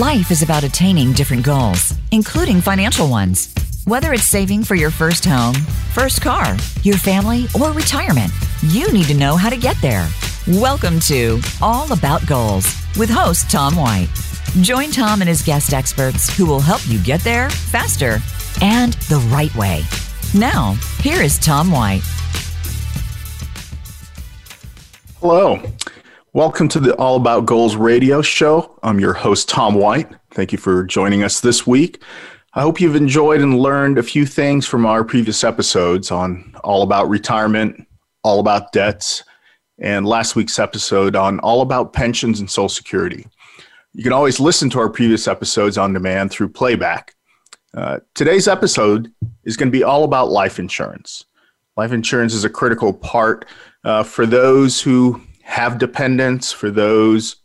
Life is about attaining different goals, including financial ones. Whether it's saving for your first home, first car, your family, or retirement, you need to know how to get there. Welcome to All About Goals with host Tom White. Join Tom and his guest experts who will help you get there faster and the right way. Now, here is Tom White. Hello. Welcome to the All About Goals radio show. I'm your host, Tom White. Thank you for joining us this week. I hope you've enjoyed and learned a few things from our previous episodes on all about retirement, all about debts, and last week's episode on all about pensions and Social Security. You can always listen to our previous episodes on demand through playback. Uh, today's episode is going to be all about life insurance. Life insurance is a critical part uh, for those who have dependents, for those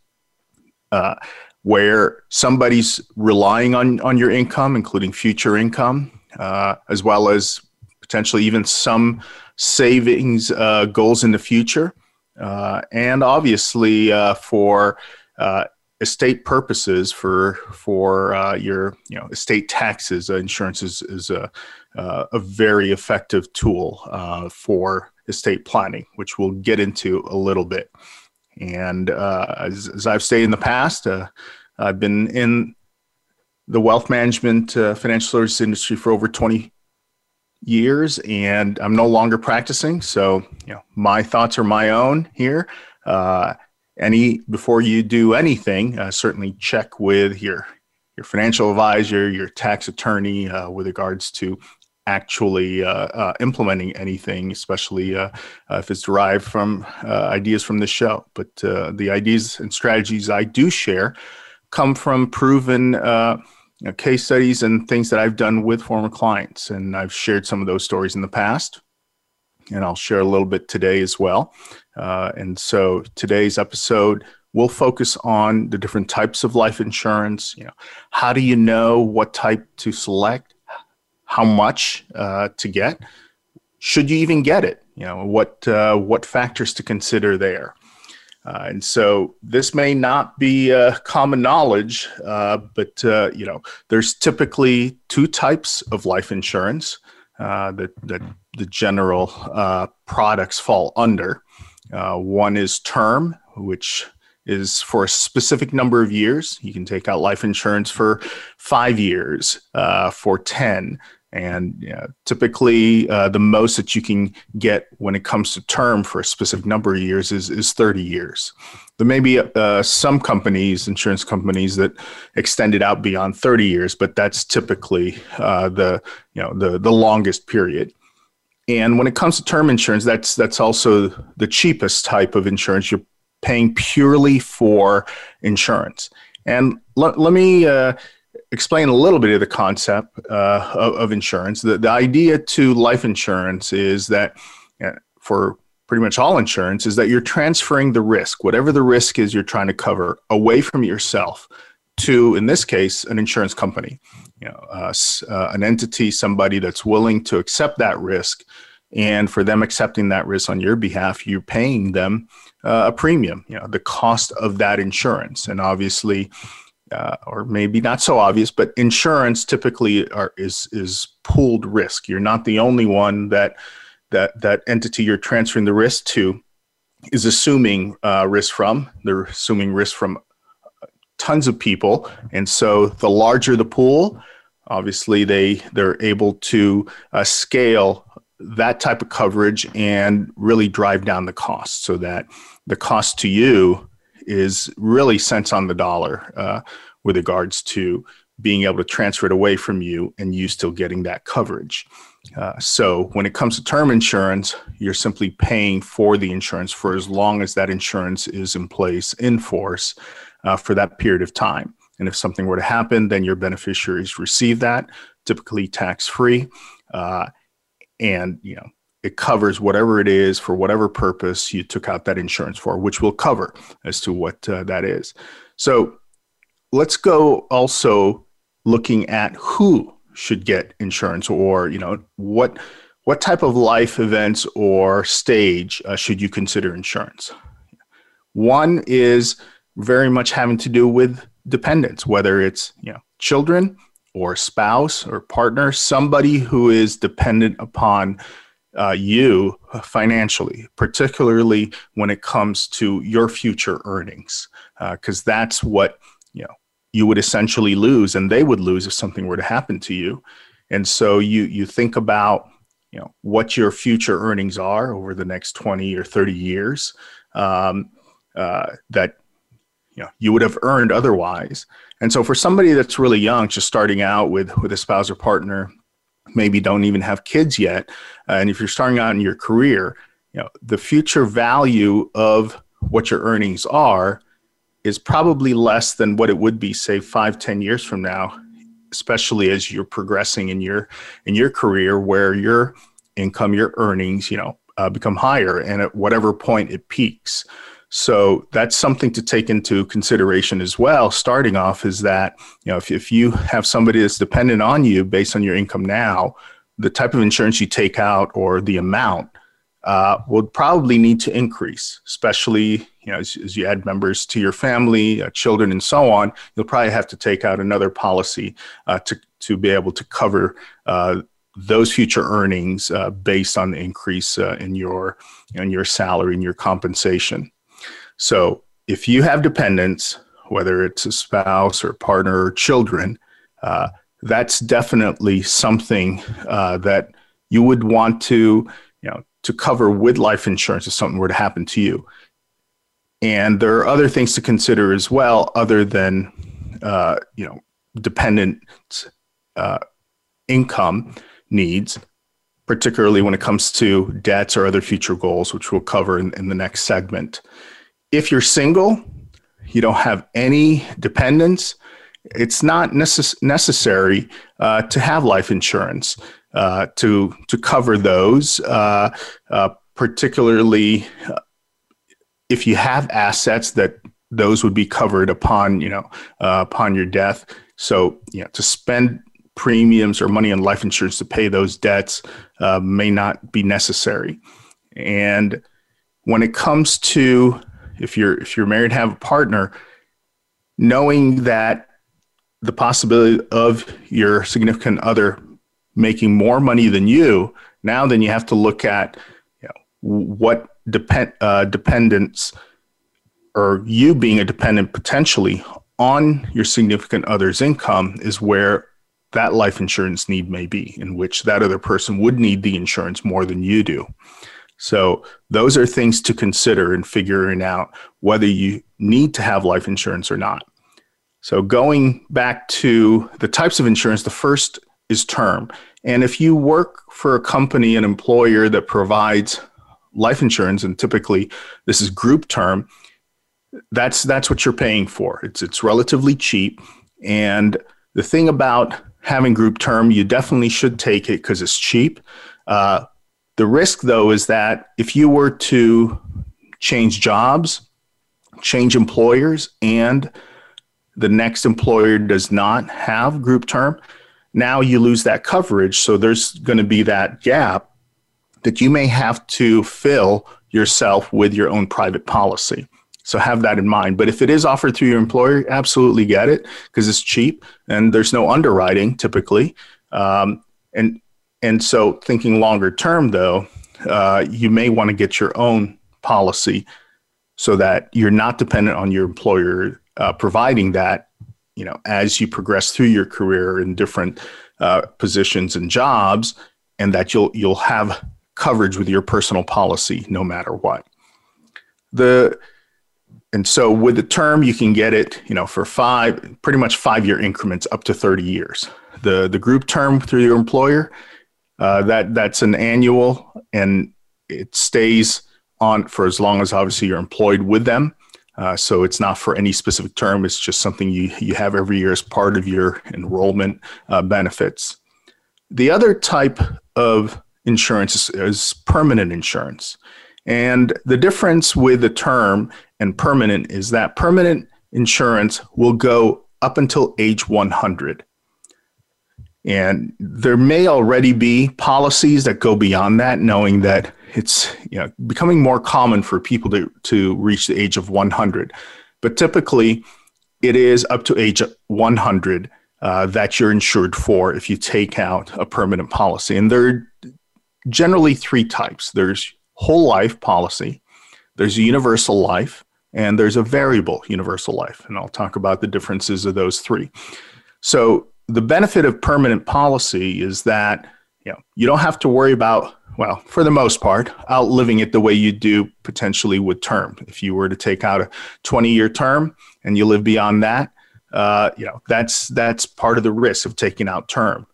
uh, where somebody's relying on, on your income, including future income, uh, as well as potentially even some savings uh, goals in the future. Uh, and obviously uh, for uh, estate purposes, for for your you know estate taxes, insurance is, is a, a very effective tool for estate planning, which we'll get into a little bit. And uh, as, as, I've stated in the past, uh, I've been in the wealth management uh, financial services industry for over 20 years, and I'm no longer practicing. So, you know, my thoughts are my own here. Uh, any before you do anything, uh, certainly check with your your financial advisor, your tax attorney, uh, with regards to actually uh, uh, implementing anything, especially uh, uh if it's derived from uh, ideas from the show. But uh, the ideas and strategies I do share come from proven case studies and things that I've done with former clients. And I've shared some of those stories in the past. And I'll share a little bit today as well. and so today's episode we'll focus on the different types of life insurance you know how do you know what type to select how much uh, to get. Should you even get it? You know what uh, what factors to consider there. Uh, and so this may not be uh, common knowledge, uh, but uh, you know there's typically two types of life insurance that that the general products fall under. one is term, which is for a specific number of years. You can take out life insurance for five years, uh, for 10, and you know, typically, uh, the most that you can get when it comes to term for a specific number of years is, is 30 years. There may be uh, some companies, insurance companies, that extend it out beyond 30 years, but that's typically uh, the you know the the longest period. And when it comes to term insurance, that's that's also the cheapest type of insurance. You're paying purely for insurance. And let, let me uh, explain a little bit of the concept uh, of, of, insurance. The, the idea to life insurance is that uh, for pretty much all insurance is that you're transferring the risk, whatever the risk is you're trying to cover, away from yourself to, in this case, an insurance company, you know, uh, uh, an entity, somebody that's willing to accept that risk. And for them accepting that risk on your behalf, you're paying them uh, a premium, you know, the cost of that insurance. And obviously, uh, or maybe not so obvious, but insurance typically are, is is pooled risk. You're not the only one that that that entity you're transferring the risk to is assuming uh, risk from. They're assuming risk from tons of people, and so the larger the pool, obviously they they're able to uh, scale that type of coverage and really drive down the cost so that the cost to you is really cents on the dollar uh, with regards to being able to transfer it away from you and you still getting that coverage. Uh, so when it comes to term insurance, you're simply paying for the insurance for as long as that insurance is in place in force uh, for that period of time. And if something were to happen, then your beneficiaries receive that, typically tax free. Uh, and you know it covers whatever it is for whatever purpose you took out that insurance for, which we'll cover as to what uh, that is. So let's go also looking at who should get insurance or you know what what type of life events or stage uh, should you consider insurance one is very much having to do with dependents, whether it's you know children or spouse or partner, somebody who is dependent upon uh, you financially, particularly when it comes to your future earnings, because uh, that's what you know you would essentially lose, and they would lose if something were to happen to you. And so you you think about you know what your future earnings are over the next 20 or 30 years um, uh, that you know you would have earned otherwise and so for somebody that's really young just starting out with with a spouse or partner maybe don't even have kids yet uh, and if you're starting out in your career you know the future value of what your earnings are is probably less than what it would be say five ten years from now especially as you're progressing in your in your career where your income your earnings you know uh, become higher and at whatever point it peaks so that's something to take into consideration as well starting off is that you know if, if you have somebody that's dependent on you based on your income now the type of insurance you take out or the amount uh, will probably need to increase, especially you know as, as you add members to your family, uh, children, and so on. You'll probably have to take out another policy uh, to to be able to cover uh, those future earnings uh, based on the increase uh, in your in your salary and your compensation. So if you have dependents, whether it's a spouse or partner or children, that's definitely something that you would want to you know to cover with life insurance if something were to happen to you. And there are other things to consider as well, other than uh, you know dependent uh, income needs, particularly when it comes to debts or other future goals, which we'll cover in, in the next segment. If you're single, you don't have any dependents, it's not necess- necessary uh, to have life insurance uh, to to cover those, uh, uh, particularly uh, if you have assets that those would be covered upon you know uh, upon your death. So you know to spend premiums or money on life insurance to pay those debts may not be necessary. And when it comes to if you're if you're married and have a partner, knowing that the possibility of your significant other making more money than you, now then you have to look at you know, what depend uh, dependence or you being a dependent potentially on your significant other's income is where that life insurance need may be, in which that other person would need the insurance more than you do. So, those are things to consider in figuring out whether you need to have life insurance or not. So, going back to the types of insurance, the first is term. And if you work for a company, an employer that provides life insurance, and typically this is group term, that's that's what you're paying for. It's it's relatively cheap. And the thing about having group term, you definitely should take it because it's cheap. Uh, the risk, though, is that if you were to change jobs, change employers, and the next employer does not have group term, now you lose that coverage. So there's going to be that gap that you may have to fill yourself with your own private policy. So have that in mind. But if it is offered through your employer, absolutely get it because it's cheap and there's no underwriting typically. Um, and and so thinking longer term though, uh, you may want to get your own policy so that you're not dependent on your employer uh, providing that you know as you progress through your career in different uh, positions and jobs, and that you'll you'll have coverage with your personal policy no matter what. The and so with the term, you can get it, you know, for five, pretty much five year increments up to 30 years. The the group term through your employer, uh, that that's an annual and it stays on for as long as obviously you're employed with them. Uh, so it's not for any specific term. It's just something you, you have every year as part of your enrollment uh, benefits. The other type of insurance is, is, permanent insurance. And the difference with the term and permanent is that permanent insurance will go up until age 100. And there may already be policies that go beyond that, knowing that it's you know becoming more common for people to to reach the age of 100 but typically it is up to age 100 uh, that you're insured for if you take out a permanent policy. And there are generally three types there's whole life policy, there's universal life, and there's a variable universal life. And I'll talk about the differences of those three. So, the benefit of permanent policy is that you know you don't have to worry about well for the most part outliving it the way you do potentially with term. If you were to take out a 20 year term and you live beyond that uh, you know that's that's part of the risk of taking out term.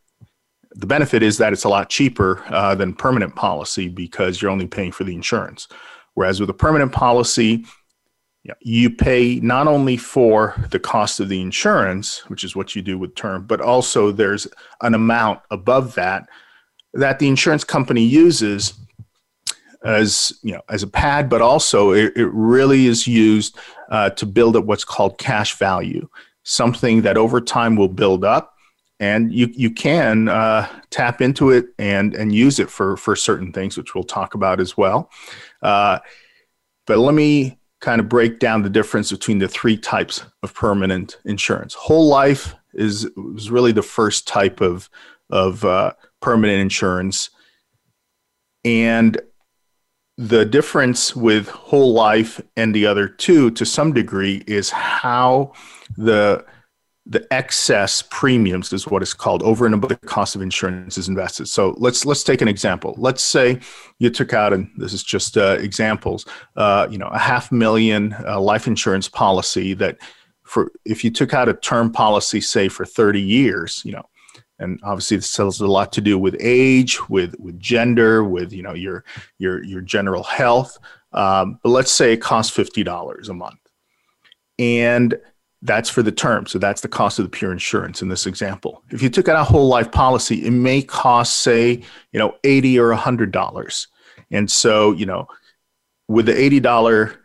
The benefit is that it's a lot cheaper uh, than permanent policy because you're only paying for the insurance. Whereas with a permanent policy you pay not only for the cost of the insurance which is what you do with term but also there's an amount above that that the insurance company uses as you know as a pad, but also it, it really is used uh, to build up what's called cash value, something that over time will build up, and you you can uh, tap into it and and use it for for certain things, which we'll talk about as well. Uh, but let me kind of break down the difference between the three types of permanent insurance. Whole life is is really the first type of of uh, permanent insurance. And the difference with whole life and the other two to some degree is how the the excess premiums is what it's called over and above the cost of insurance is invested. So let's let's take an example. Let's say you took out and this is just uh, examples uh, you know a half million uh, life insurance policy that for if you took out a term policy say for 30 years you know and obviously this has a lot to do with age with with gender with you know your your your general health um, but let's say it costs $50 a month. And that's for the term so that's the cost of the pure insurance in this example if you took out a whole life policy it may cost say you know 80 or 100 dollars and so you know with the $80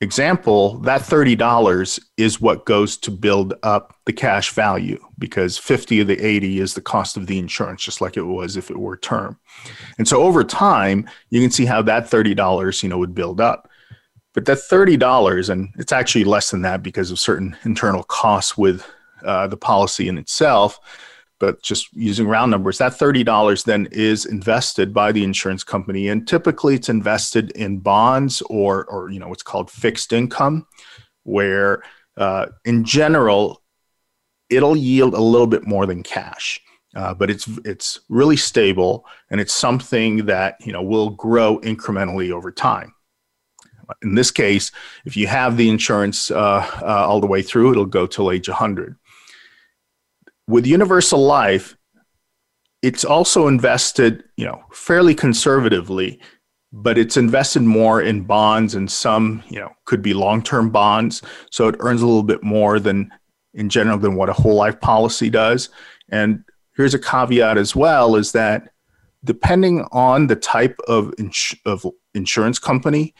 example, that $30 is what goes to build up the cash value because 50 of the 80 is the cost of the insurance, just like it was if it were term. And so over time, you can see how that $30, you know, would build up. But that $30, and it's actually less than that because of certain internal costs with uh, the policy in itself, but just using round numbers, that $30 then is invested by the insurance company. And typically it's invested in bonds or, or you know, what's called fixed income, where uh, in general, it'll yield a little bit more than cash. Uh, but it's it's really stable and it's something that you know will grow incrementally over time. In this case, if you have the insurance uh, uh all the way through, it'll go till age 100 with universal life it's also invested you know fairly conservatively but it's invested more in bonds and some you know could be long-term bonds. So it earns a little bit more than in general than what a whole life policy does. And here's a caveat as well is that depending on the type of, ins- of insurance company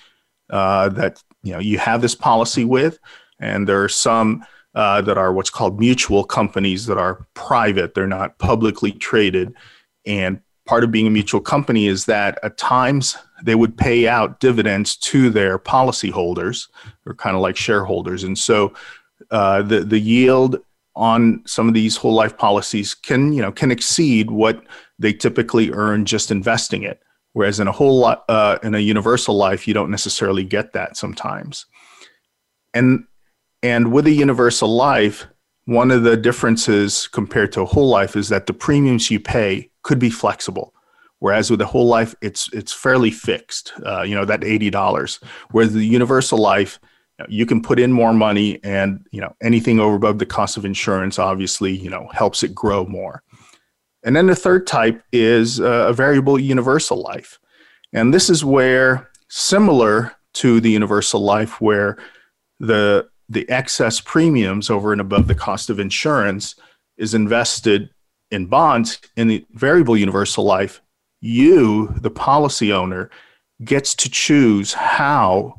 uh, that you know you have this policy with and there are some uh, that are what's called mutual companies that are private, they're not publicly traded. And part of being a mutual company is that at times they would pay out dividends to their policyholders, or kind of like shareholders. And so uh, the the yield on some of these whole life policies can you know can exceed what they typically earn just investing it. Whereas in a whole lot uh, in a universal life, you don't necessarily get that sometimes. And and with a universal life, one of the differences compared to a whole life is that the premiums you pay could be flexible. Whereas with a whole life, it's it's fairly fixed. Uh, you know that eighty dollars. Whereas the universal life, you can put in more money, and you know anything over above the cost of insurance, obviously, you know helps it grow more. And then the third type is uh, a variable universal life, and this is where similar to the universal life, where the the excess premiums over and above the cost of insurance is invested in bonds in the variable universal life you the policy owner gets to choose how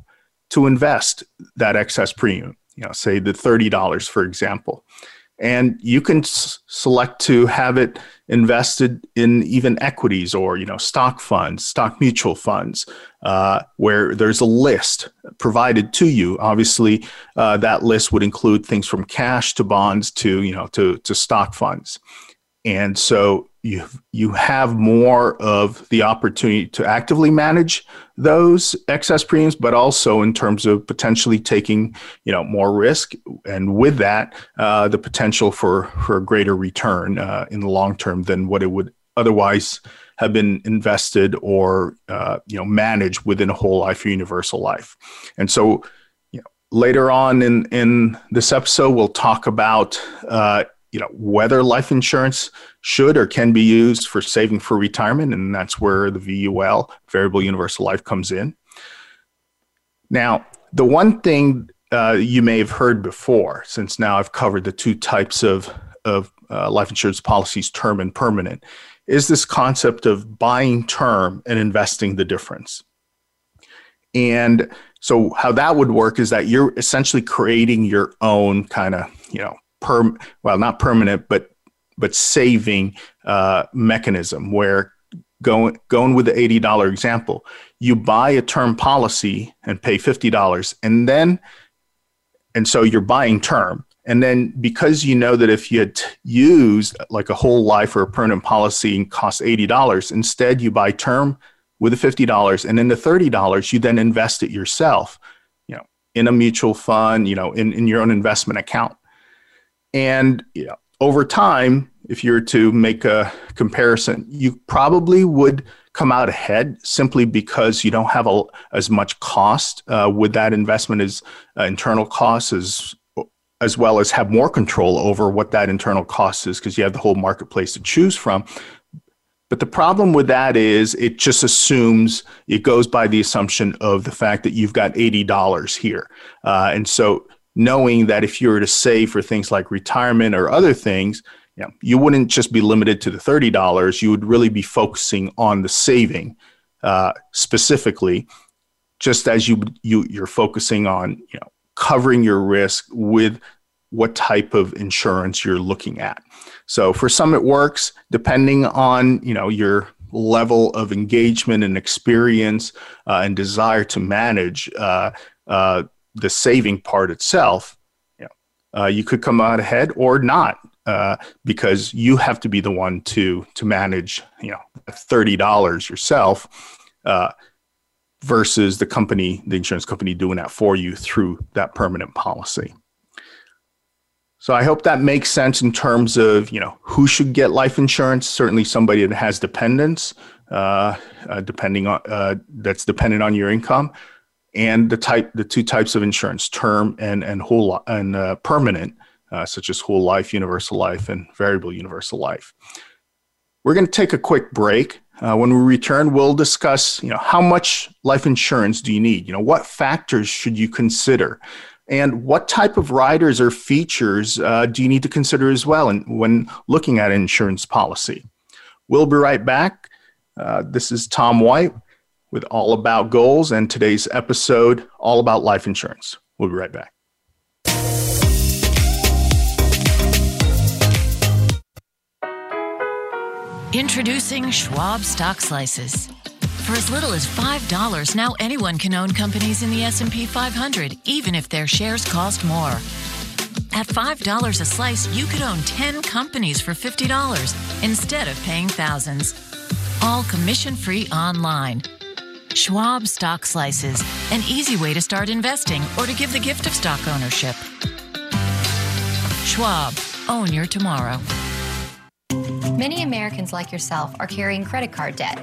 to invest that excess premium. You know say the $30 for example and you can s- select to have it invested in even equities or you know stock funds stock mutual funds uh, where there's a list provided to you. Obviously uh, that list would include things from cash to bonds to you know to, to stock funds. And so you you have more of the opportunity to actively manage those excess premiums but also in terms of potentially taking you know more risk. And with that uh, the potential for for a greater return uh, in the long term than what it would otherwise have been invested or uh, you know managed within a whole life or universal life. And so you know, later on in in this episode we'll talk about uh, you know whether life insurance should or can be used for saving for retirement and that's where the VUL variable universal life comes in. Now the one thing uh, you may have heard before since now I've covered the two types of of uh, life insurance policies term and permanent is this concept of buying term and investing the difference. And so how that would work is that you're essentially creating your own kind of you know per well not permanent but but saving uh, mechanism where going going with the $80 example you buy a term policy and pay $50 and then and so you're buying term. And then because you know that if you had used like a whole life or a permanent policy and cost $80 instead you buy term with the $50 and then the $30 you then invest it yourself you know in a mutual fund you know in, in your own investment account and over time, if you were to make a comparison, you probably would come out ahead simply because you don't have a, as much cost uh, with that investment as uh, internal costs as as well as have more control over what that internal cost is because you have the whole marketplace to choose from. But the problem with that is it just assumes it goes by the assumption of the fact that you've got $80 here. Uh, and so knowing that if you were to save for things like retirement or other things, you, know, you wouldn't just be limited to the $30. You would really be focusing on the saving uh, specifically, just as you, you, you're focusing on you know, covering your risk with what type of insurance you're looking at. So for some it works depending on you know your level of engagement and experience uh, and desire to manage uh, uh, the saving part itself, you, know, uh, you could come out ahead or not. Uh, because you have to be the one to to manage, you know, thirty dollars yourself, uh, versus the company, the insurance company, doing that for you through that permanent policy. So I hope that makes sense in terms of you know who should get life insurance. Certainly, somebody that has dependents, uh, uh, depending on uh, that's dependent on your income and the type the two types of insurance term and and whole and uh, permanent uh, such as whole life universal life and variable universal life. We're going to take a quick break. Uh, when we return we'll discuss you know how much life insurance do you need? You know what factors should you consider? And what type of riders or features uh, do you need to consider as well and when looking at insurance policy? We'll be right back. Uh, this is tom white with All About Goals and today's episode, All About Life Insurance. We'll be right back. Introducing Schwab Stock Slices. For as little as $5, now anyone can own companies in the S&P 500, even if their shares cost more. At $5 a slice, you could own 10 companies for $50 instead of paying thousands. All commission-free online Schwab Stock Slices, an easy way to start investing or to give the gift of stock ownership. Schwab, own your tomorrow. Many Americans like yourself are carrying credit card debt.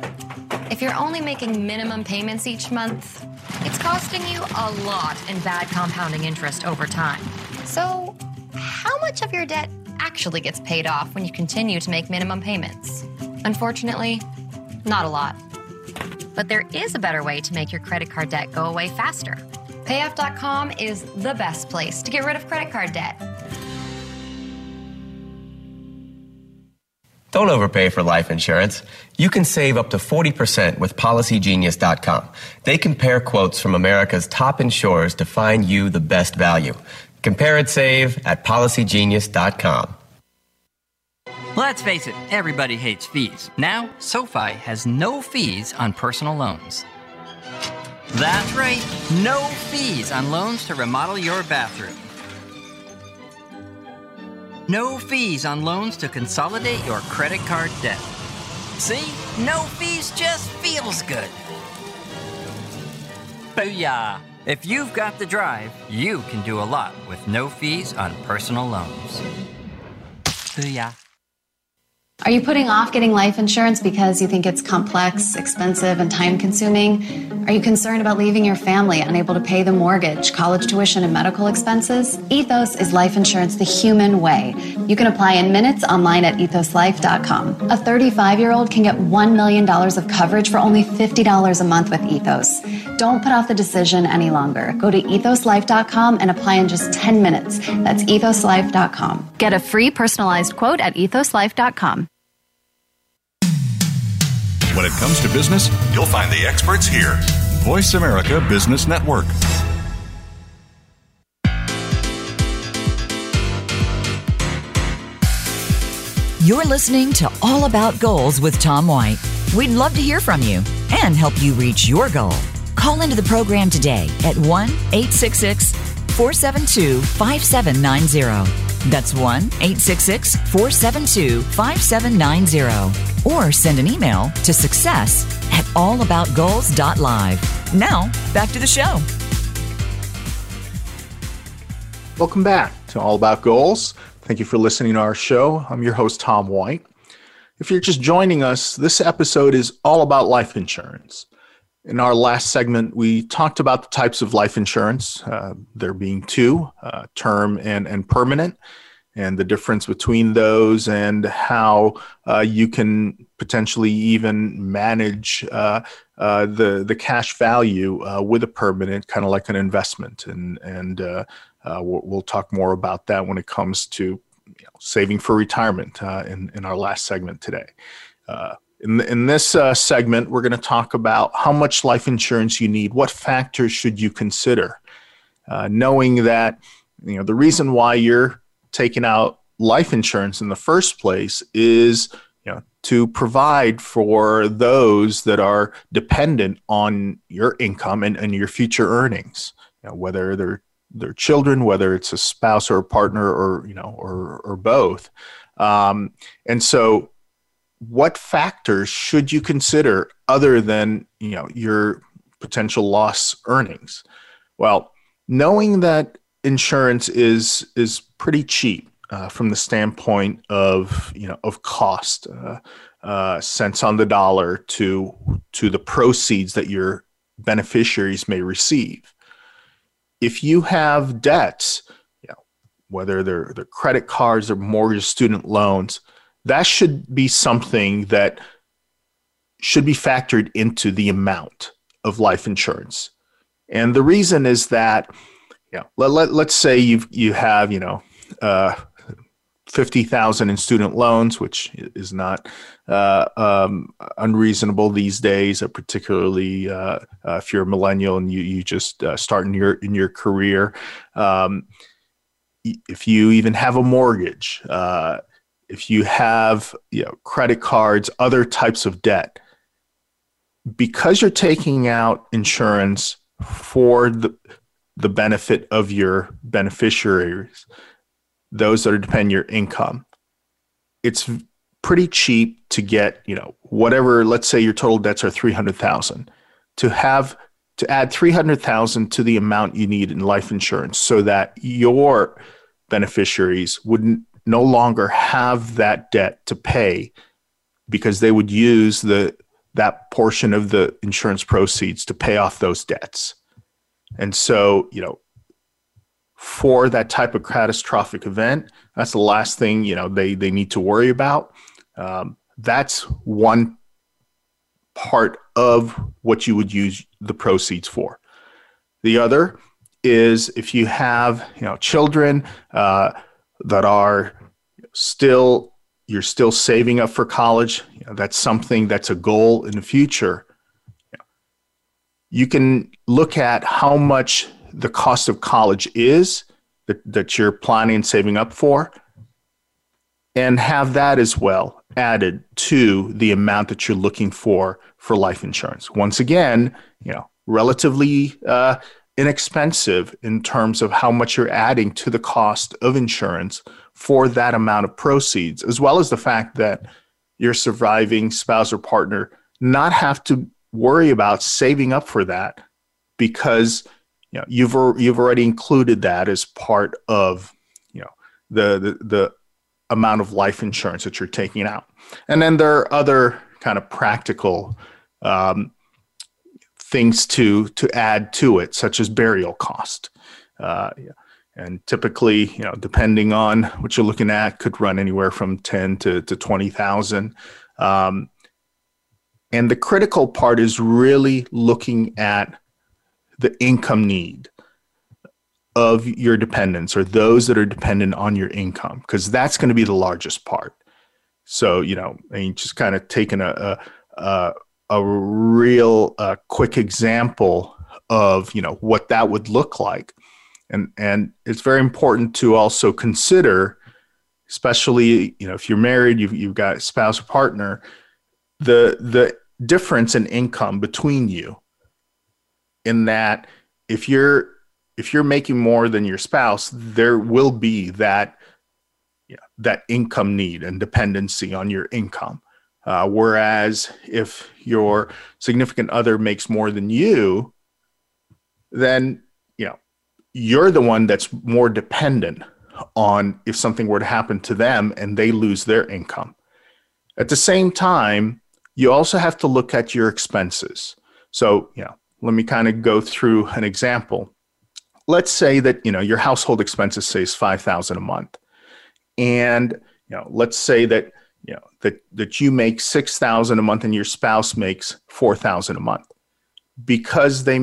If you're only making minimum payments each month, it's costing you a lot in bad compounding interest over time. So, how much of your debt actually gets paid off when you continue to make minimum payments? Unfortunately, not a lot. But there is a better way to make your credit card debt go away faster. Payoff.com is the best place to get rid of credit card debt. Don't overpay for life insurance. You can save up to 40% with PolicyGenius.com. They compare quotes from America's top insurers to find you the best value. Compare and save at policygenius.com. Let's face it, everybody hates fees. Now, SoFi has no fees on personal loans. That's right, no fees on loans to remodel your bathroom. No fees on loans to consolidate your credit card debt. See? No fees just feels good. Booyah! If you've got the drive, you can do a lot with no fees on personal loans. Booyah. Are you putting off getting life insurance because you think it's complex, expensive, and time consuming? Are you concerned about leaving your family unable to pay the mortgage, college tuition, and medical expenses? Ethos is life insurance the human way. You can apply in minutes online at ethoslife.com. A 35 year old can get $1 million of coverage for only $50 a month with Ethos. Don't put off the decision any longer. Go to ethoslife.com and apply in just 10 minutes. That's ethoslife.com. Get a free personalized quote at ethoslife.com. When it comes to business, you'll find the experts here. Voice America Business Network. You're listening to All About Goals with Tom White. We'd love to hear from you and help you reach your goal. Call into the program today at 1 866 472 5790. That's 1 866 472 5790. Or send an email to success at allaboutgoals.live. Now, back to the show. Welcome back to All About Goals. Thank you for listening to our show. I'm your host, Tom White. If you're just joining us, this episode is all about life insurance. In our last segment, we talked about the types of life insurance, uh, there being two uh, term and, and permanent, and the difference between those, and how uh, you can potentially even manage uh, uh, the, the cash value uh, with a permanent, kind of like an investment. And, and we'll, we'll, talk more about that when it comes to you know, saving for retirement in, in our last segment today. In, in this uh, segment, we're going to talk about how much life insurance you need. What factors should you consider? Uh, knowing that you know the reason why you're taking out life insurance in the first place is you know to provide for those that are dependent on your income and, and your future earnings. You know, whether they're their children, whether it's a spouse or a partner, or you know, or or both. Um, and so what factors should you consider other than you know your potential loss earnings? Well knowing that insurance is is pretty cheap uh, from the standpoint of you know of cost uh, uh, cents on the dollar to to the proceeds that your beneficiaries may receive. If you have debts you know, whether they're, they're credit cards or mortgage student loans that should be something that should be factored into the amount of life insurance. And the reason is that, you know, let, let, let's say you you have, you know, uh, 50,000 in student loans, which is not uh, um, unreasonable these days, uh, particularly uh, uh, if you're a millennial and you, you just uh, start in your, in your career. Um, if you even have a mortgage, if you have you know, credit cards, other types of debt, because you're taking out insurance for the, the benefit of your beneficiaries, those that are on your income, it's pretty cheap to get, you know, whatever, let's say your total debts are 300,000 to have to add 300,000 to the amount you need in life insurance so that your beneficiaries wouldn't no longer have that debt to pay because they would use the that portion of the insurance proceeds to pay off those debts. And so, you know, for that type of catastrophic event, that's the last thing you know they they need to worry about. Um, that's one part of what you would use the proceeds for. The other is if you have you know children uh, that are still you're still saving up for college that's something that's a goal in the future you can look at how much the cost of college is that, that you're planning and saving up for and have that as well added to the amount that you're looking for for life insurance. Once again, you know, relatively uh, inexpensive in terms of how much you're adding to the cost of insurance for that amount of proceeds, as well as the fact that your surviving spouse or partner not have to worry about saving up for that because you know you've you've already included that as part of you know the the, the amount of life insurance that you're taking out. And then there are other kind of practical um, things to to add to it, such as burial cost. Uh, and typically, you know, depending on what you're looking at, could run anywhere from ten to to twenty thousand. Um, and the critical part is really looking at the income need of your dependents or those that are dependent on your income, because that's going to be the largest part. So, you know, I mean, just kind of taking a, a, a real uh, quick example of, you know, what that would look like. And, and it's very important to also consider, especially, you know, if you're married, you've, you've got a spouse or partner, the, the difference in income between you in that if you're if you're making more than your spouse, there will be that yeah, that income need and dependency on your income. Uh, whereas if your significant other makes more than you, then you know you're the one that's more dependent on if something were to happen to them and they lose their income. At the same time, you also have to look at your expenses. So, you know, let me kind of go through an example let's say that you know your household expenses say is 5000 a month and you know let's say that that that you make 6000 a month and your spouse makes 4000 a month. Because they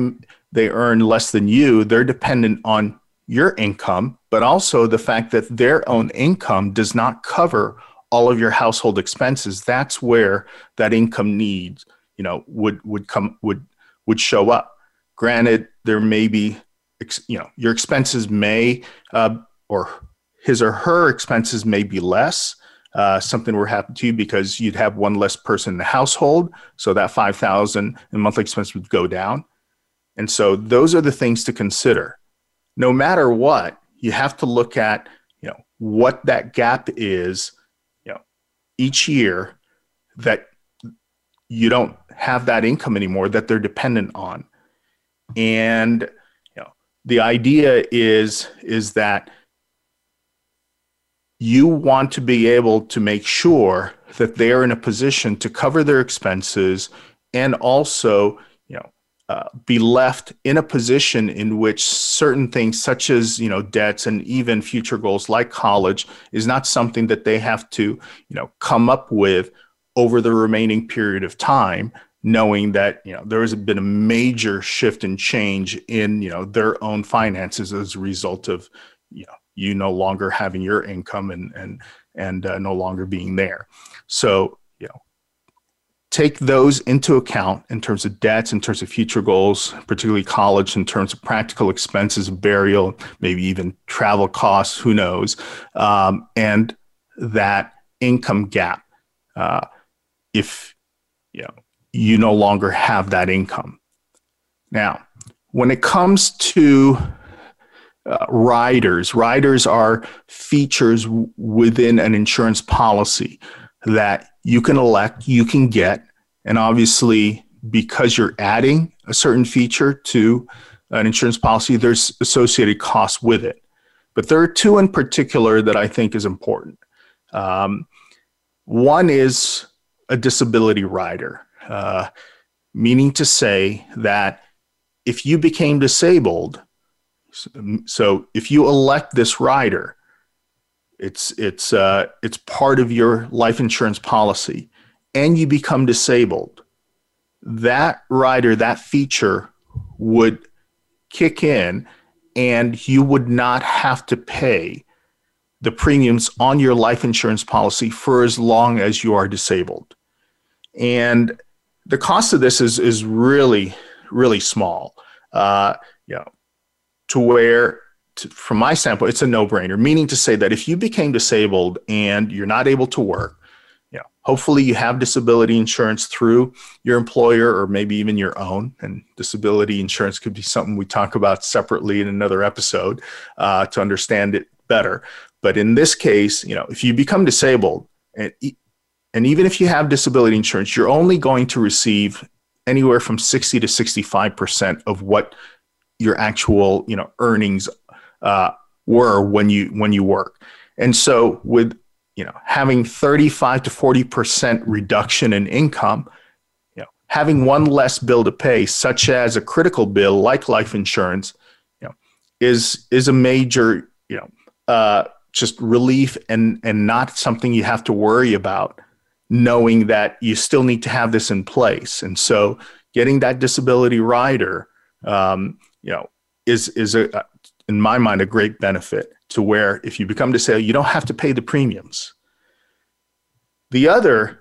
they earn less than you they're dependent on your income but also the fact that their own income does not cover all of your household expenses. That's where that income needs you know would would come would would show up. Granted there may be you know your expenses may uh, or his or her expenses may be less uh, something will happen to you because you'd have one less person in the household so that 5000 in monthly expense would go down. And so those are the things to consider. No matter what you have to look at you know what that gap is you know each year that you don't have that income anymore that they're dependent on. And you know, the idea is is that you want to be able to make sure that they are in a position to cover their expenses and also you know uh, be left in a position in which certain things such as you know debts and even future goals like college is not something that they have to you know come up with over the remaining period of time knowing that you know there has been a major shift and change in you know their own finances as a result of you know you no longer having your income and and and uh, no longer being there so you know take those into account in terms of debts in terms of future goals particularly college in terms of practical expenses burial maybe even travel costs who knows um, and that income gap uh, if you know you no longer have that income. Now, when it comes to uh, riders, riders are features w- within an insurance policy that you can elect, you can get, and obviously, because you're adding a certain feature to an insurance policy, there's associated costs with it. But there are two in particular that I think is important. Um, one is a disability rider uh, meaning to say that if you became disabled, so if you elect this rider, it's it's uh, it's part of your life insurance policy, and you become disabled, that rider, that feature would kick in, and you would not have to pay the premiums on your life insurance policy for as long as you are disabled. And the cost of this is is really really small. Uh, you know, to where to, from my standpoint, it's a no-brainer. Meaning to say that if you became disabled and you're not able to work, you know, hopefully you have disability insurance through your employer or maybe even your own. And disability insurance could be something we talk about separately in another episode uh, to understand it better. But in this case, you know, if you become disabled and and even if you have disability insurance, you're only going to receive anywhere from 60 to 65% of what your actual, you know, earnings uh, were when you when you work. And so with you know having 35 to 40% reduction in income, you know, having one less bill to pay, such as a critical bill like life insurance, you know, is is a major, you know, uh, just relief and and not something you have to worry about knowing that you still need to have this in place. And so getting that disability rider, um, you know, is, is a, in my mind, a great benefit to where if you become disabled, you don't have to pay the premiums. The other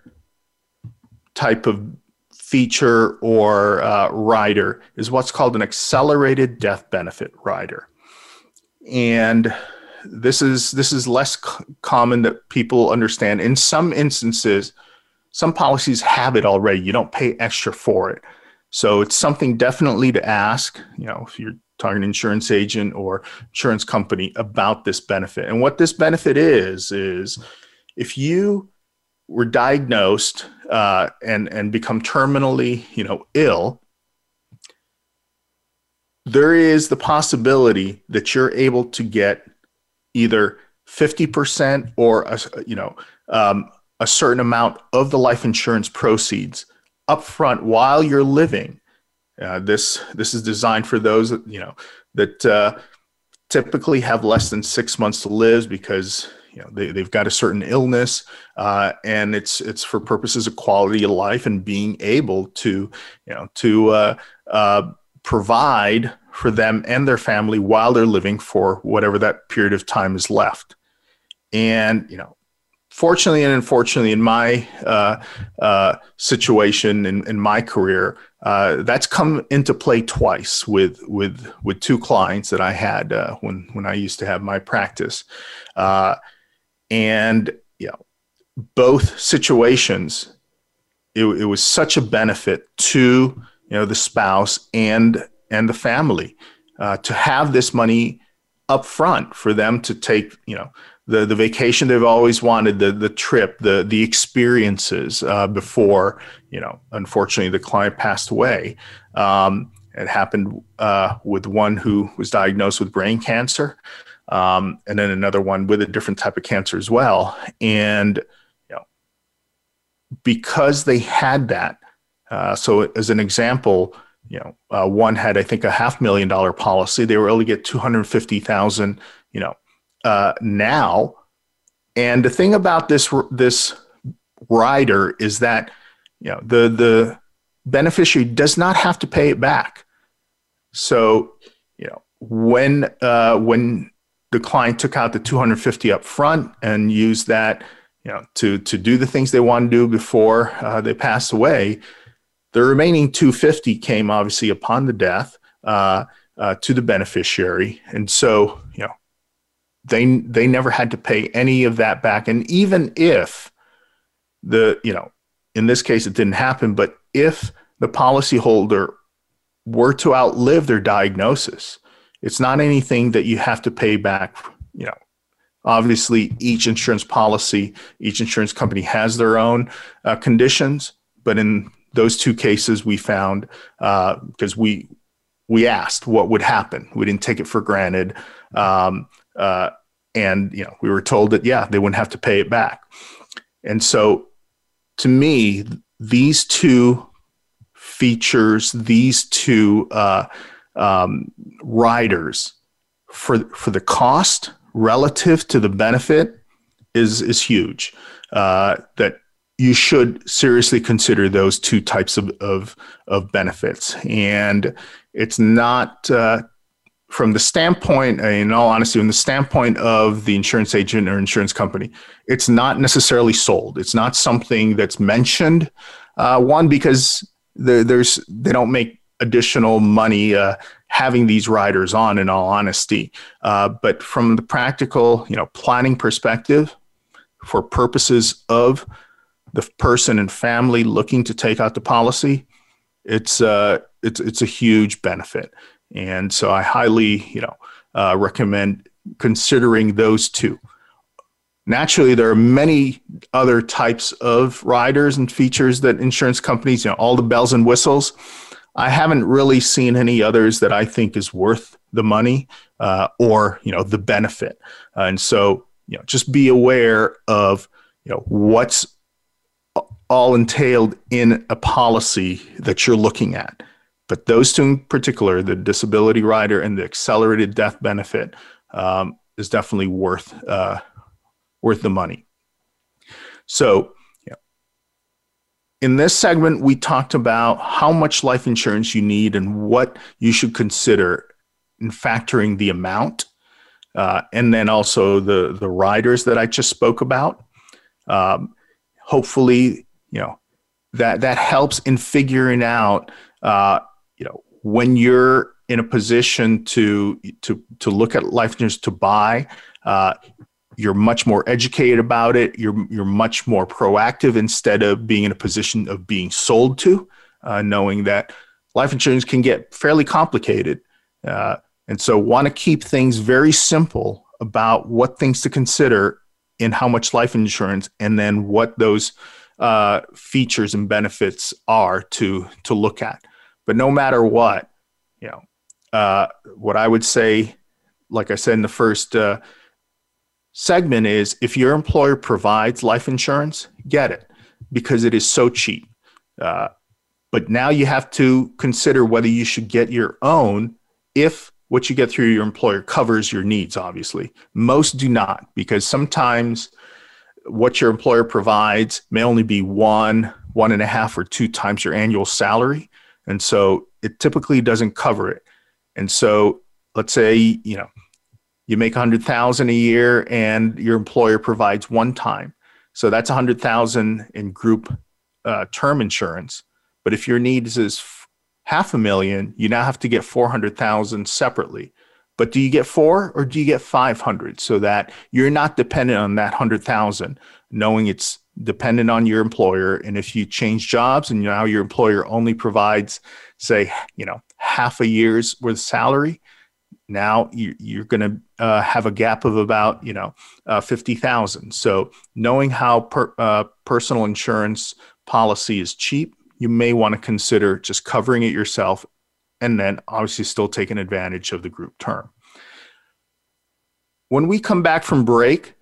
type of feature or uh, rider is what's called an accelerated death benefit rider. And this is this is less c- common that people understand. In some instances, some policies have it already. You don't pay extra for it. So it's something definitely to ask, you know, if you're talking an insurance agent or insurance company about this benefit. And what this benefit is is if you were diagnosed uh, and and become terminally, you know, ill, there is the possibility that you're able to get either 50% or a, you know um, a certain amount of the life insurance proceeds upfront while you're living. Uh, this this is designed for those you know that uh, typically have less than six months to live because you know they, they've got a certain illness uh, and it's it's for purposes of quality of life and being able to you know to uh, uh, provide for them and their family while they're living for whatever that period of time is left. And, you know, fortunately and unfortunately, in my uh, uh, situation in, in my career, uh, that's come into play twice with with with two clients that I had uh, when when I used to have my practice, uh, and you know, both situations, it, it was such a benefit to you know the spouse and and the family uh, to have this money up front for them to take you know the the vacation they've always wanted the the trip the the experiences uh, before you know unfortunately the client passed away um, it happened uh, with one who was diagnosed with brain cancer um, and then another one with a different type of cancer as well and you know because they had that uh, so as an example you know, uh, one had I think a half million dollar policy. They were able to get two hundred fifty thousand. You know, uh, now, and the thing about this this rider is that you know the the beneficiary does not have to pay it back. So, you know, when uh, when the client took out the 250 up front and used that, you know, to to do the things they want to do before uh, they passed away, the remaining 250 came obviously upon the death uh, uh, to the beneficiary, and so you know they they never had to pay any of that back. And even if the you know in this case it didn't happen, but if the policyholder were to outlive their diagnosis, it's not anything that you have to pay back. You know, obviously each insurance policy, each insurance company has their own uh, conditions, but in those two cases we found because uh, we we asked what would happen. We didn't take it for granted, um, uh, and you know we were told that yeah they wouldn't have to pay it back. And so, to me, these two features, these two uh, um, riders for for the cost relative to the benefit is is huge. Uh, that you should seriously consider those two types of, of, of benefits. And it's not uh, from the standpoint, in all honesty, from the standpoint of the insurance agent or insurance company, it's not necessarily sold. It's not something that's mentioned. Uh, one, because there's they don't make additional money uh, having these riders on in all honesty. Uh, but from the practical, you know, planning perspective, for purposes of the person and family looking to take out the policy, it's uh, it's it's a huge benefit. And so I highly, you know, uh, recommend considering those two. Naturally, there are many other types of riders and features that insurance companies, you know, all the bells and whistles. I haven't really seen any others that I think is worth the money uh, or you know the benefit. And so you know, just be aware of you know what's all entailed in a policy that you're looking at. But those two in particular, the disability rider and the accelerated death benefit, um, is definitely worth uh, worth the money. So, in this segment, we talked about how much life insurance you need and what you should consider in factoring the amount, uh, and then also the the riders that I just spoke about. Um, hopefully, you know that that helps in figuring out, uh, you know, when you're in a position to to to look at life insurance to buy. Uh, you're much more educated about it. You're you're much more proactive instead of being in a position of being sold to, uh, knowing that life insurance can get fairly complicated, uh, and so want to keep things very simple about what things to consider in how much life insurance, and then what those uh, features and benefits are to to look at. But no matter what, you know, uh, what I would say, like I said in the first uh, segment is if your employer provides life insurance, get it because it is so cheap. Uh, but now you have to consider whether you should get your own if what you get through your employer covers your needs, obviously. Most do not because sometimes what your employer provides may only be one, one and a half, or two times your annual salary. And so it typically doesn't cover it. And so let's say, you know, you make 100,000 a year and your employer provides one time. So that's 100,000 in group uh, term insurance. But if your needs is half a million, you now have to get 400,000 separately. But do you get four or do you get 500 so that you're not dependent on that 100,000, knowing it's dependent on your employer. And if you change jobs and now your employer only provides, say, you know, half a year's worth of salary, now you, are going to uh, have a gap of about you know uh, 50,000. So knowing how per, uh, personal insurance policy is cheap, you may want to consider just covering it yourself and then obviously still taking advantage of the group term. When we come back from break,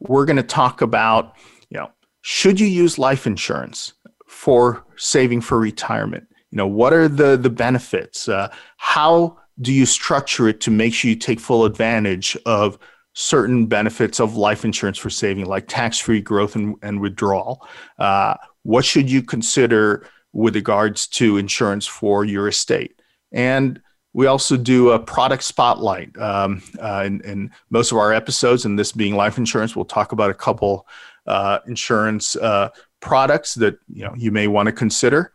we're going to talk about, you know, should you use life insurance for saving for retirement? You know, what are the the benefits? Uh, how do you structure it to make sure you take full advantage of certain benefits of life insurance for saving, like tax free growth and, and withdrawal? Uh, what should you consider with regards to insurance for your estate? And we also do a product spotlight um, uh, in, in, most of our episodes, and this being life insurance, we'll talk about a couple uh, insurance uh, products that you know you may want to consider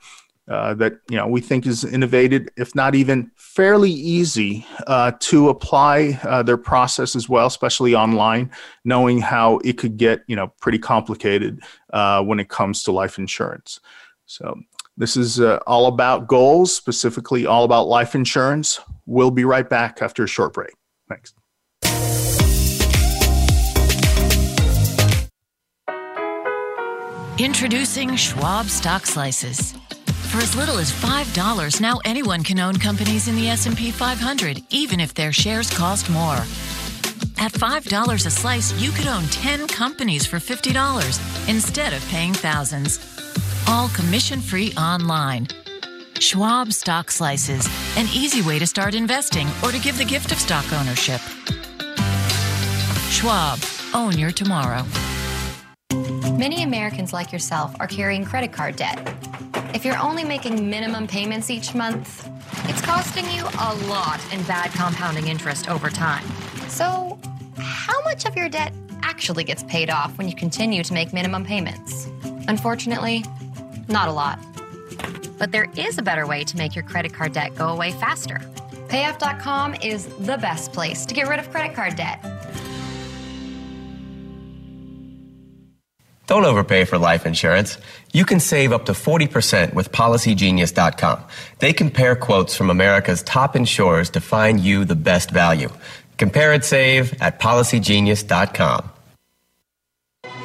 uh, that you know we think is innovated, if not even fairly easy uh, to apply uh, their process as well, especially online, knowing how it could get you know pretty complicated uh, when it comes to life insurance. So this is uh, all about goals, specifically all about life insurance. We'll be right back after a short break. Thanks. Introducing Schwab Stock Slices for as little as $5, now anyone can own companies in the S&P 500, even if their shares cost more. At $5 a slice, you could own 10 companies for $50 instead of paying thousands. All commission-free online. Schwab Stock Slices, an easy way to start investing or to give the gift of stock ownership. Schwab, own your tomorrow. Many Americans like yourself are carrying credit card debt. If you're only making minimum payments each month, it's costing you a lot in bad compounding interest over time. So, how much of your debt actually gets paid off when you continue to make minimum payments? Unfortunately, not a lot. But there is a better way to make your credit card debt go away faster Payoff.com is the best place to get rid of credit card debt. Don't overpay for life insurance. You can save up to 40% with PolicyGenius.com. They compare quotes from America's top insurers to find you the best value. Compare and save at PolicyGenius.com.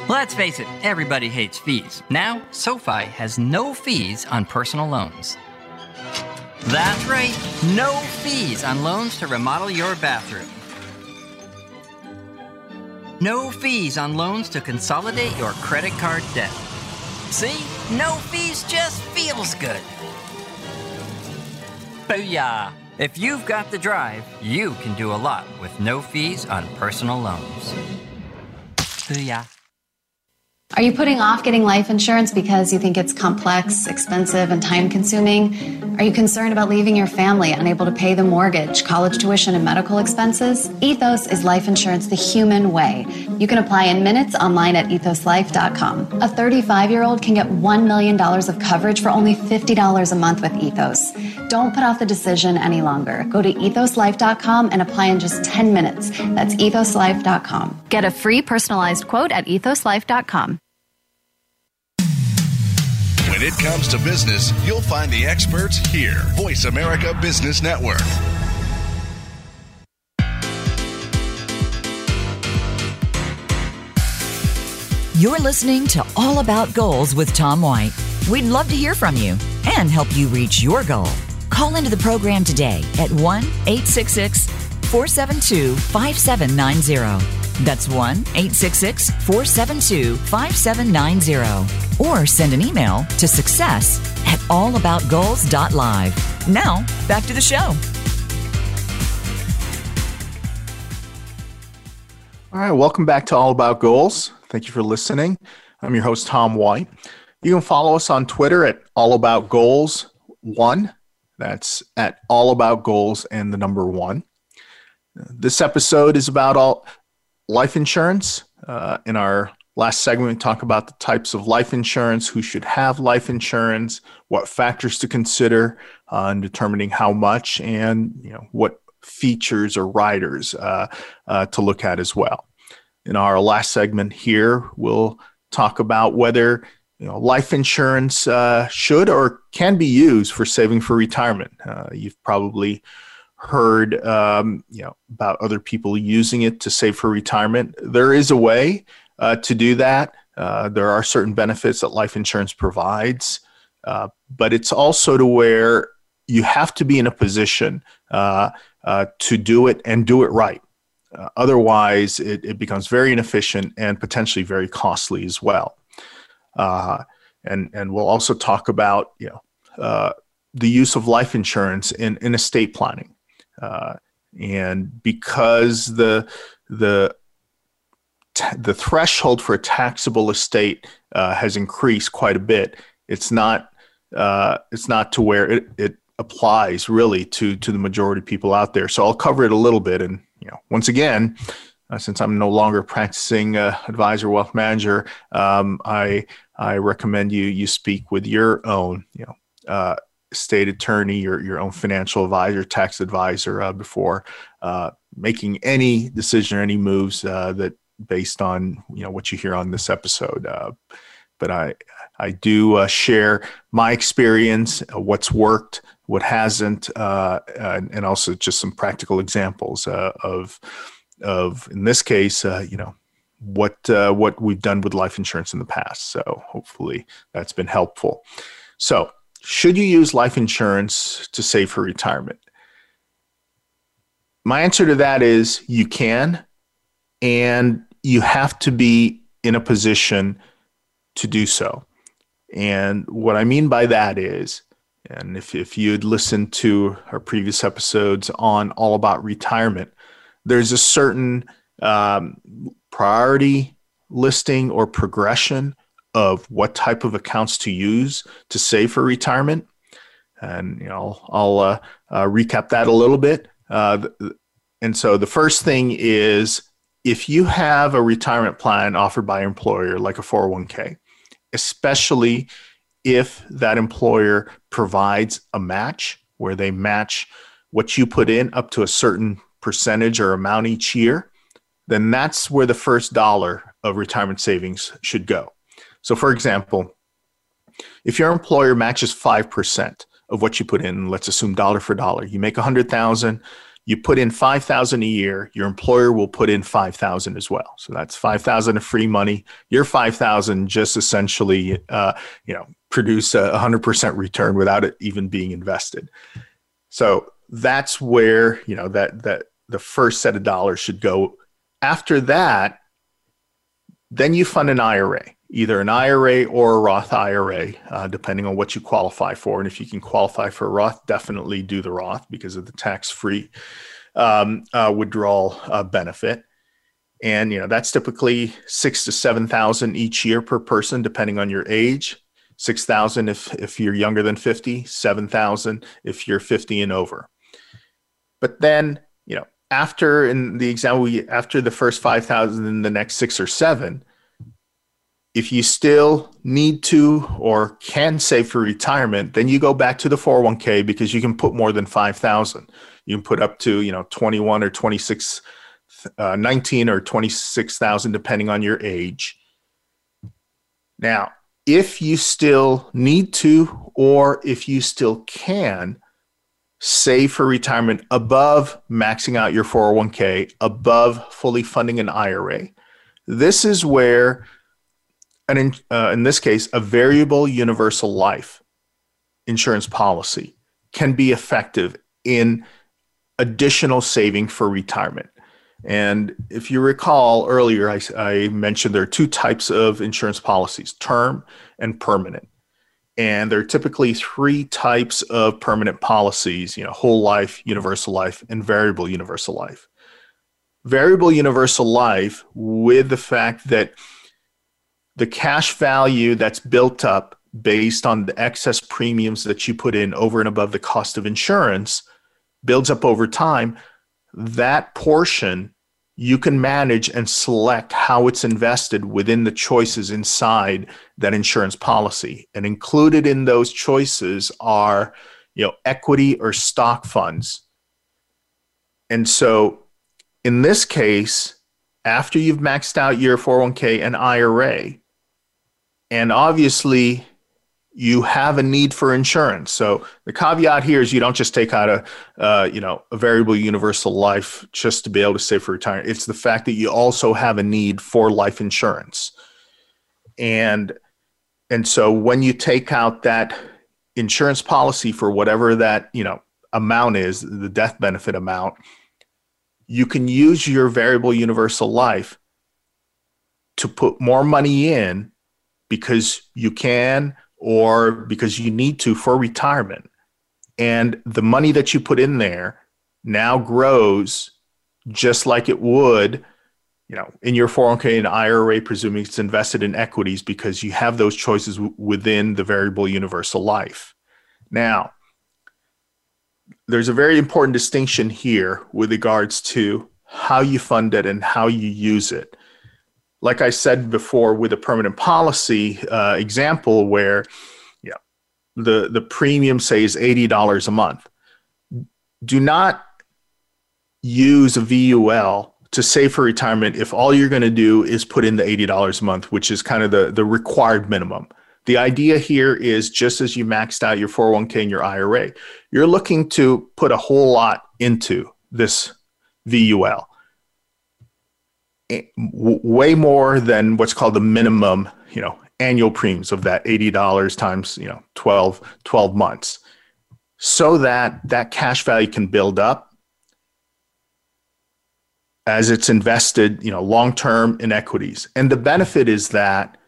Let's face it, everybody hates fees. Now, SoFi has no fees on personal loans. That's right, no fees on loans to remodel your bathroom. No fees on loans to consolidate your credit card debt. See? No fees just feels good. Booyah! If you've got the drive, you can do a lot with no fees on personal loans. Booyah. Are you putting off getting life insurance because you think it's complex, expensive, and time consuming? Are you concerned about leaving your family unable to pay the mortgage, college tuition, and medical expenses? Ethos is life insurance the human way. You can apply in minutes online at ethoslife.com. A 35 year old can get $1 million of coverage for only $50 a month with Ethos. Don't put off the decision any longer. Go to ethoslife.com and apply in just 10 minutes. That's ethoslife.com. Get a free personalized quote at ethoslife.com. When it comes to business, you'll find the experts here. Voice America Business Network. You're listening to All About Goals with Tom White. We'd love to hear from you and help you reach your goal. Call into the program today at 1 866 472 5790. That's 1 866 472 5790. Or send an email to success at allaboutgoals.live. Now, back to the show. All right, welcome back to All About Goals. Thank you for listening. I'm your host, Tom White. You can follow us on Twitter at All About Goals One. That's at All About Goals and the number one. This episode is about all life insurance. Uh, in our last segment, we talk about the types of life insurance, who should have life insurance, what factors to consider uh, in determining how much, and you know what features or riders uh, uh, to look at as well. In our last segment here, we'll talk about whether you know, life insurance uh, should or can be used for saving for retirement. Uh, you've probably heard um, you know about other people using it to save for retirement. There is a way uh, to do that. Uh, there are certain benefits that life insurance provides, uh, but it's also to where you have to be in a position uh, uh, to do it and do it right. Uh, otherwise, it, it, becomes very inefficient and potentially very costly as well. And and we'll also talk about you know the use of life insurance in, in estate planning. Uh, and because the the the threshold for a taxable estate uh, has increased quite a bit, it's not it's not to where it, it applies really to to the majority of people out there. So I'll cover it a little bit, and you know, once again, uh, since I'm no longer practicing uh, advisor wealth manager, um, I I recommend you you speak with your own you know uh, state attorney, your your own financial advisor, tax advisor uh, before uh, making any decision or any moves uh, that based on you know what you hear on this episode. but I I do share my experience, what's worked, what hasn't, uh, and, and, also just some practical examples uh, of of in this case, uh, you know, what uh, what we've done with life insurance in the past. So hopefully that's been helpful. So should you use life insurance to save for retirement? My answer to that is you can, and you have to be in a position to do so. And what I mean by that is and if, if you'd listened to our previous episodes on all about retirement, there's a certain um, priority listing or progression of what type of accounts to use to save for retirement. And you know, I'll, I'll uh, uh, recap that a little bit. Uh, and so the first thing is if you have a retirement plan offered by an employer like a 401k, especially if that employer provides a match where they match what you put in up to a certain percentage or amount each year, then that's where the first dollar of retirement savings should go. So, for example, if your employer matches 5% of what you put in, let's assume dollar for dollar, you make 100,000, you put in 5,000 a year, your employer will put in 5,000 as well. So that's 5,000 of free money. Your 5,000 just essentially, uh, you know, produce a 100% return without it even being invested. So that's where, you know, that that the first set of dollars should go. After that, then you fund an IRA either an IRA or a Roth IRA, uh, depending on what you qualify for. And if you can qualify for a Roth, definitely do the Roth because of the tax-free um, uh, withdrawal uh, benefit. And you know that's typically six to seven thousand each year per person, depending on your age. Six thousand if if you're younger than fifty, seven thousand if you're fifty and over. But then you know after in the example, we, after the first five thousand, in the next six or seven, if you still need to or can save for retirement, then you go back to the 401k because you can put more than 5,000. You can put up to, you know, 21 or 26, uh, 19 or 26,000, depending on your age. Now, if you still need to, or if you still can, save for retirement above maxing out your 401k, above fully funding an IRA. This is where an in, uh, in this case, a variable universal life insurance policy can be effective in additional saving for retirement. And if you recall earlier, I, I, mentioned there are two types of insurance policies term and permanent. And there are typically three types of permanent policies you know, whole life, universal life, and variable universal life. Variable universal life, with the fact that the cash value that's built up based on the excess premiums that you put in over and above the cost of insurance builds up over time. That portion you can manage and select how it's invested within the choices inside that insurance policy. And included in those choices are, you know, equity or stock funds. And so in this case, after you've maxed out your 401k and IRA, and obviously you have a need for insurance. So the caveat here is you don't just take out a uh, you know a variable universal life just to be able to save for retirement. It's the fact that you also have a need for life insurance, and and so when you take out that insurance policy for whatever that you know amount is, the death benefit amount, you can use your variable universal life to put more money in because you can or because you need to for retirement. And the money that you put in there now grows just like it would, you know, in your 401k and IRA, presuming it's invested in equities because you have those choices w- within the variable universal life. Now, there's a very important distinction here with regards to how you fund it and how you use it like I said before, with a permanent policy uh, example where the, the premium, say, is $80 a month, do not use a VUL to save for retirement if all you're going to do is put in the $80 a month, which is kind of the, the required minimum. The idea here is just as you maxed out your 401k and your IRA, you're looking to put a whole lot into this VUL way more than what's called the minimum, you know, annual premiums of that $80 times, you know, 12, 12 months so that that cash value can build up as it's invested, you know, long term in equities. And the benefit is that,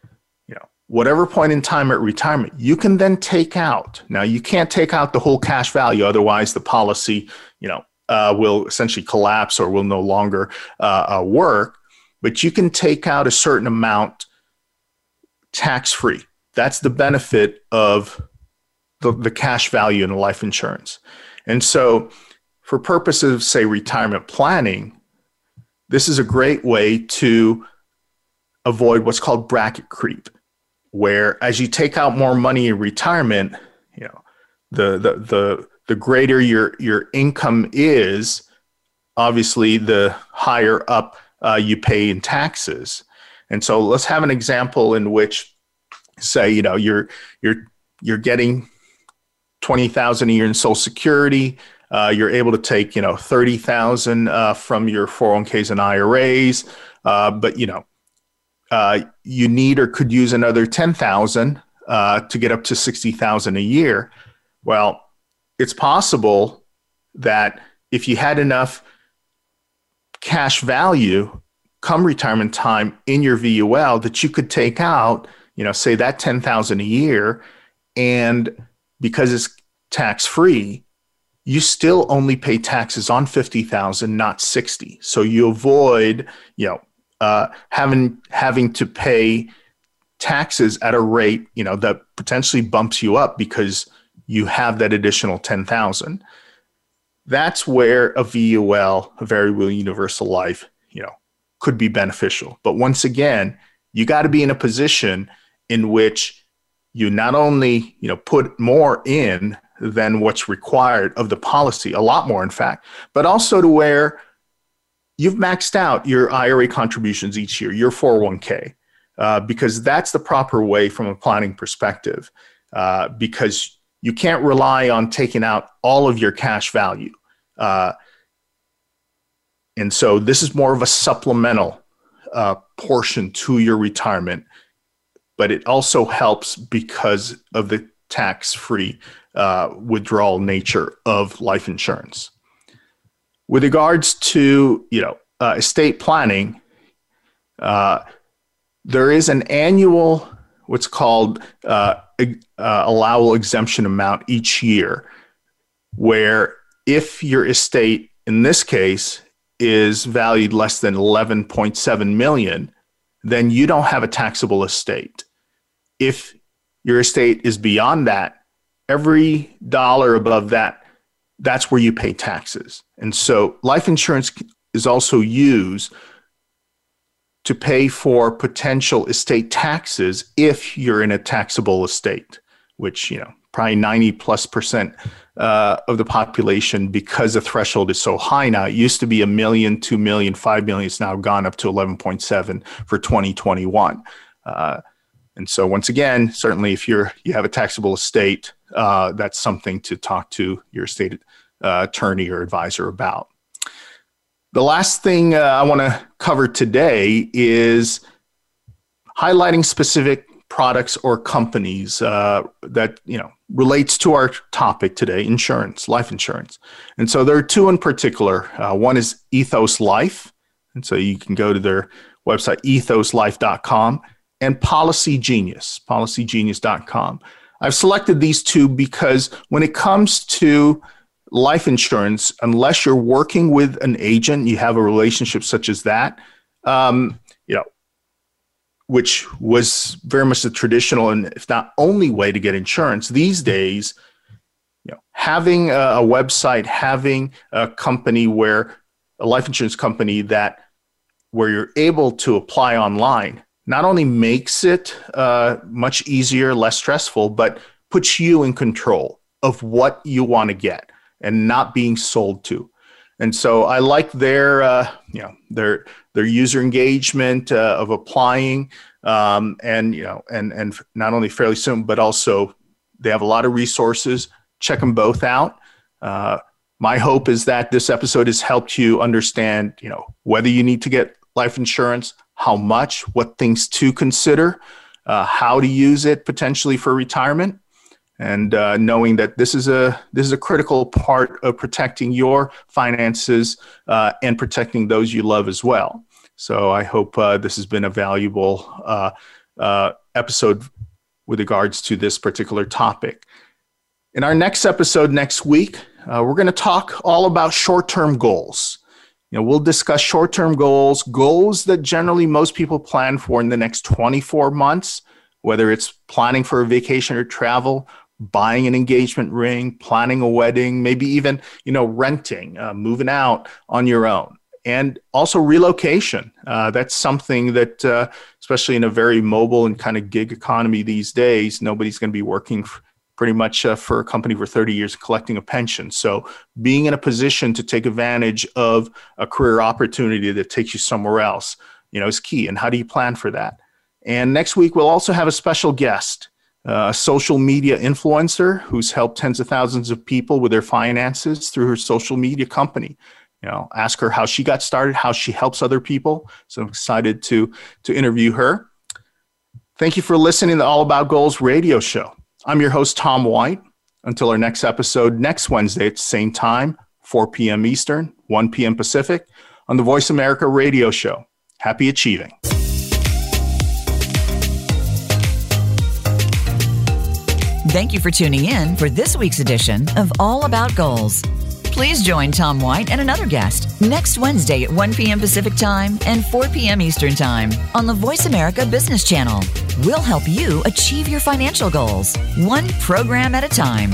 you know, whatever point in time at retirement, you can then take out. Now, you can't take out the whole cash value, otherwise the policy, you know, uh, will essentially collapse or will no longer uh, uh, work but you can take out a certain amount tax free. That's the benefit of the, the cash value in life insurance. And so, for purposes of, say, retirement planning, this is a great way to avoid what's called bracket creep, where as you take out more money in retirement, you know, the, the, the, the greater your your income is, obviously the higher up uh, you pay in taxes. And so let's have an example in which, say, you know, you're you're you're getting twenty thousand a year in Social Security. Uh, you're able to take you know thirty thousand uh, from your 401ks and IRAs, uh, but you know uh, you need or could use another ten thousand uh, to get up to sixty thousand a year. Well, it's possible that if you had enough cash value come retirement time in your VUL that you could take out, you know, say that 10,000 a year and because it's tax free, you still only pay taxes on 50,000 not 60. So you avoid, you know, uh, having having to pay taxes at a rate, you know, that potentially bumps you up because you have that additional 10,000. That's where a VUL, a variable universal life, you know, could be beneficial. But once again, you got to be in a position in which you not only, you know, put more in than what's required of the policy, a lot more in fact, but also to where you've maxed out your IRA contributions each year, your 401k, uh, because that's the proper way from a planning perspective. Uh, because you can't rely on taking out all of your cash value. Uh, and so this is more of a supplemental uh, portion to your retirement, but it also helps because of the tax free uh, withdrawal nature of life insurance. With regards to you know uh, estate planning, uh, there is an annual what's called uh, allowable exemption amount each year, where if your estate, in this case, is valued less than 11.7 million, then you don't have a taxable estate. If your estate is beyond that, every dollar above that, that's where you pay taxes. And so life insurance is also used to pay for potential estate taxes if you're in a taxable estate, which, you know, probably 90 plus percent uh, of the population because the threshold is so high now. It used to be a million, two million, five million. It's now gone up to 11.7 for 2021. Uh, and so once again, certainly if you're you have a taxable estate, uh, that's something to talk to your estate uh, attorney or advisor about. The last thing uh, I want to cover today is highlighting specific products or companies uh, that you know relates to our topic today insurance life insurance. And so there are two in particular. Uh, one is ethos life. And so you can go to their website ethoslife.com and policy genius policygenius.com i've selected these two because when it comes to life insurance, unless you're working with an agent, you have a relationship such as that, um, you know, which was very much the traditional and if not only way to get insurance these days. You know, having a, a website, having a company where a life insurance company that where you're able to apply online not only makes it uh, much easier, less stressful, but puts you in control of what you want to get and not being sold to. And so I like their, uh, you know, their their user engagement uh, of applying, um, and you know, and and not only fairly soon, but also they have a lot of resources. Check them both out. Uh, my hope is that this episode has helped you understand, you know, whether you need to get life insurance, how much, what things to consider, uh, how to use it potentially for retirement, and uh, knowing that this is a this is a critical part of protecting your finances uh, and protecting those you love as well. So I hope uh, this has been a valuable uh, uh, episode with regards to this particular topic. In our next episode next week, uh, we're going to talk all about short-term goals. You know, we'll discuss short-term goals, goals that generally most people plan for in the next 24 months, whether it's planning for a vacation or travel buying an engagement ring, planning a wedding, maybe even, you know, renting, uh, moving out on your own. And also relocation. Uh, that's something that, uh, especially in a very mobile and kind of gig economy these days, nobody's going to be working f- pretty much uh, for a company for 30 years collecting a pension. So being in a position to take advantage of a career opportunity that takes you somewhere else, you know, is key. And how do you plan for that? And next week we'll also have a special guest, Uh, a social media influencer who's helped tens of thousands of people with their finances through her social media company. You know, ask her how she got started, how she helps other people. So I'm excited to to interview her. Thank you for listening to All About Goals radio show. I'm your host, Tom White. Until our next episode next Wednesday at the same time, 4 p.m. Eastern, 1 p.m. Pacific, on the Voice America radio show. Happy achieving. Thank you for tuning in for this week's edition of All About Goals. Please join Tom White and another guest next Wednesday at 1 p.m. Pacific Time and 4 p.m. Eastern Time on the Voice America Business Channel. We'll help you achieve your financial goals, one program at a time.